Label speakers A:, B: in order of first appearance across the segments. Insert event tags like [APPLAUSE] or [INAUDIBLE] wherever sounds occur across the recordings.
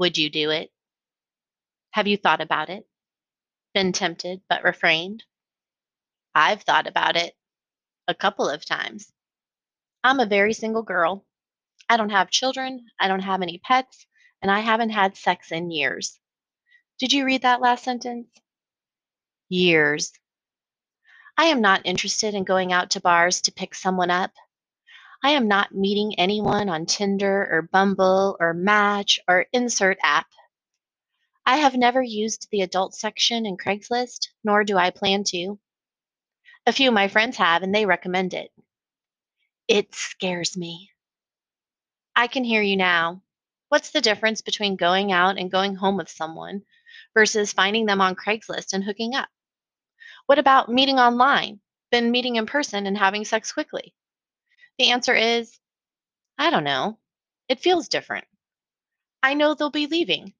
A: Would you do it? Have you thought about it? Been tempted but refrained? I've thought about it a couple of times. I'm a very single girl. I don't have children, I don't have any pets, and I haven't had sex in years. Did you read that last sentence? Years. I am not interested in going out to bars to pick someone up. I am not meeting anyone on Tinder or Bumble or Match or insert app. I have never used the adult section in Craigslist, nor do I plan to. A few of my friends have, and they recommend it. It scares me. I can hear you now. What's the difference between going out and going home with someone versus finding them on Craigslist and hooking up? What about meeting online, then meeting in person and having sex quickly? The answer is I don't know. It feels different. I know they'll be leaving.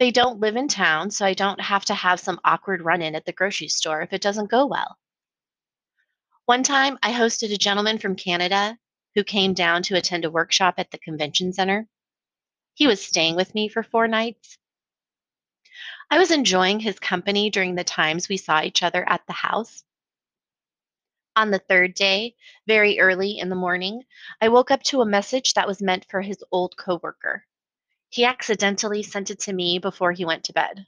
A: They don't live in town, so I don't have to have some awkward run in at the grocery store if it doesn't go well. One time, I hosted a gentleman from Canada who came down to attend a workshop at the convention center. He was staying with me for four nights. I was enjoying his company during the times we saw each other at the house. On the third day, very early in the morning, I woke up to a message that was meant for his old coworker. He accidentally sent it to me before he went to bed.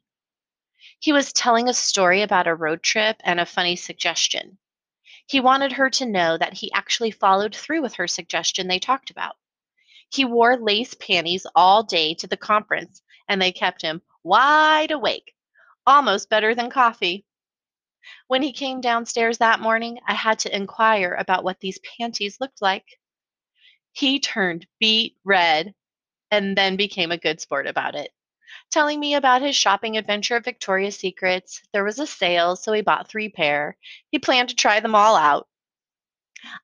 A: He was telling a story about a road trip and a funny suggestion. He wanted her to know that he actually followed through with her suggestion they talked about. He wore lace panties all day to the conference, and they kept him wide awake, almost better than coffee. When he came downstairs that morning, I had to inquire about what these panties looked like. He turned beet red and then became a good sport about it, telling me about his shopping adventure at Victoria's Secrets. There was a sale, so he bought three pair. He planned to try them all out.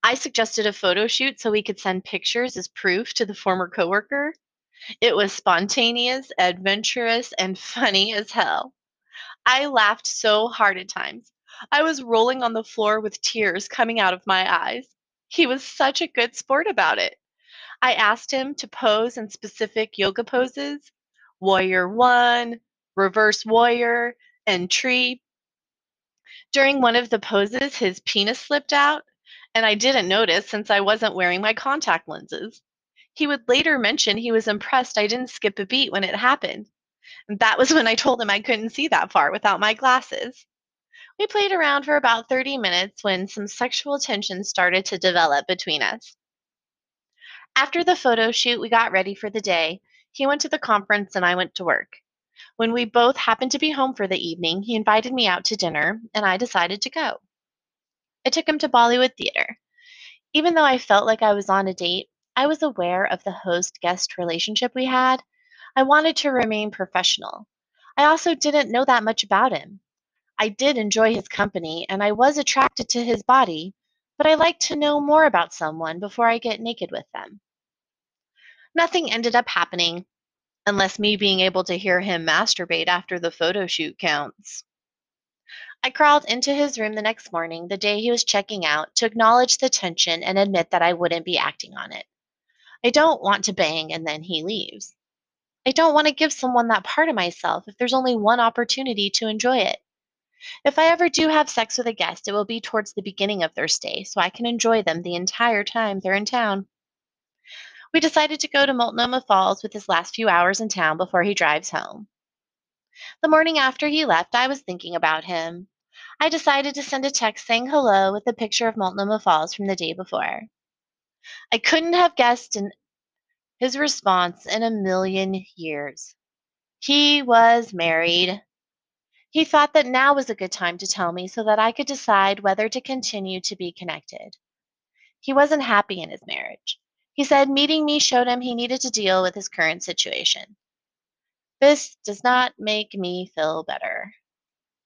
A: I suggested a photo shoot so we could send pictures as proof to the former coworker. It was spontaneous, adventurous, and [LAUGHS] funny as hell. I laughed so hard at times. I was rolling on the floor with tears coming out of my eyes. He was such a good sport about it. I asked him to pose in specific yoga poses warrior one, reverse warrior, and tree. During one of the poses, his penis slipped out, and I didn't notice since I wasn't wearing my contact lenses. He would later mention he was impressed I didn't skip a beat when it happened. And that was when I told him I couldn't see that far without my glasses. We played around for about 30 minutes when some sexual tension started to develop between us. After the photo shoot, we got ready for the day. He went to the conference and I went to work. When we both happened to be home for the evening, he invited me out to dinner, and I decided to go. I took him to Bollywood Theater. Even though I felt like I was on a date, I was aware of the host guest relationship we had. I wanted to remain professional. I also didn't know that much about him. I did enjoy his company and I was attracted to his body, but I like to know more about someone before I get naked with them. Nothing ended up happening, unless me being able to hear him masturbate after the photo shoot counts. I crawled into his room the next morning, the day he was checking out, to acknowledge the tension and admit that I wouldn't be acting on it. I don't want to bang and then he leaves. I don't want to give someone that part of myself if there's only one opportunity to enjoy it. If I ever do have sex with a guest, it will be towards the beginning of their stay so I can enjoy them the entire time they're in town. We decided to go to Multnomah Falls with his last few hours in town before he drives home. The morning after he left, I was thinking about him. I decided to send a text saying hello with a picture of Multnomah Falls from the day before. I couldn't have guessed in his response in a million years. He was married. He thought that now was a good time to tell me so that I could decide whether to continue to be connected. He wasn't happy in his marriage. He said meeting me showed him he needed to deal with his current situation. This does not make me feel better.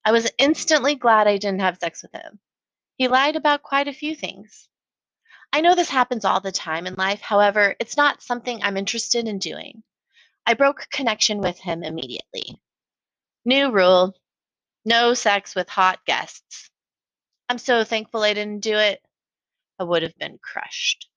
A: I was instantly glad I didn't have sex with him. He lied about quite a few things. I know this happens all the time in life, however, it's not something I'm interested in doing. I broke connection with him immediately. New rule no sex with hot guests. I'm so thankful I didn't do it. I would have been crushed.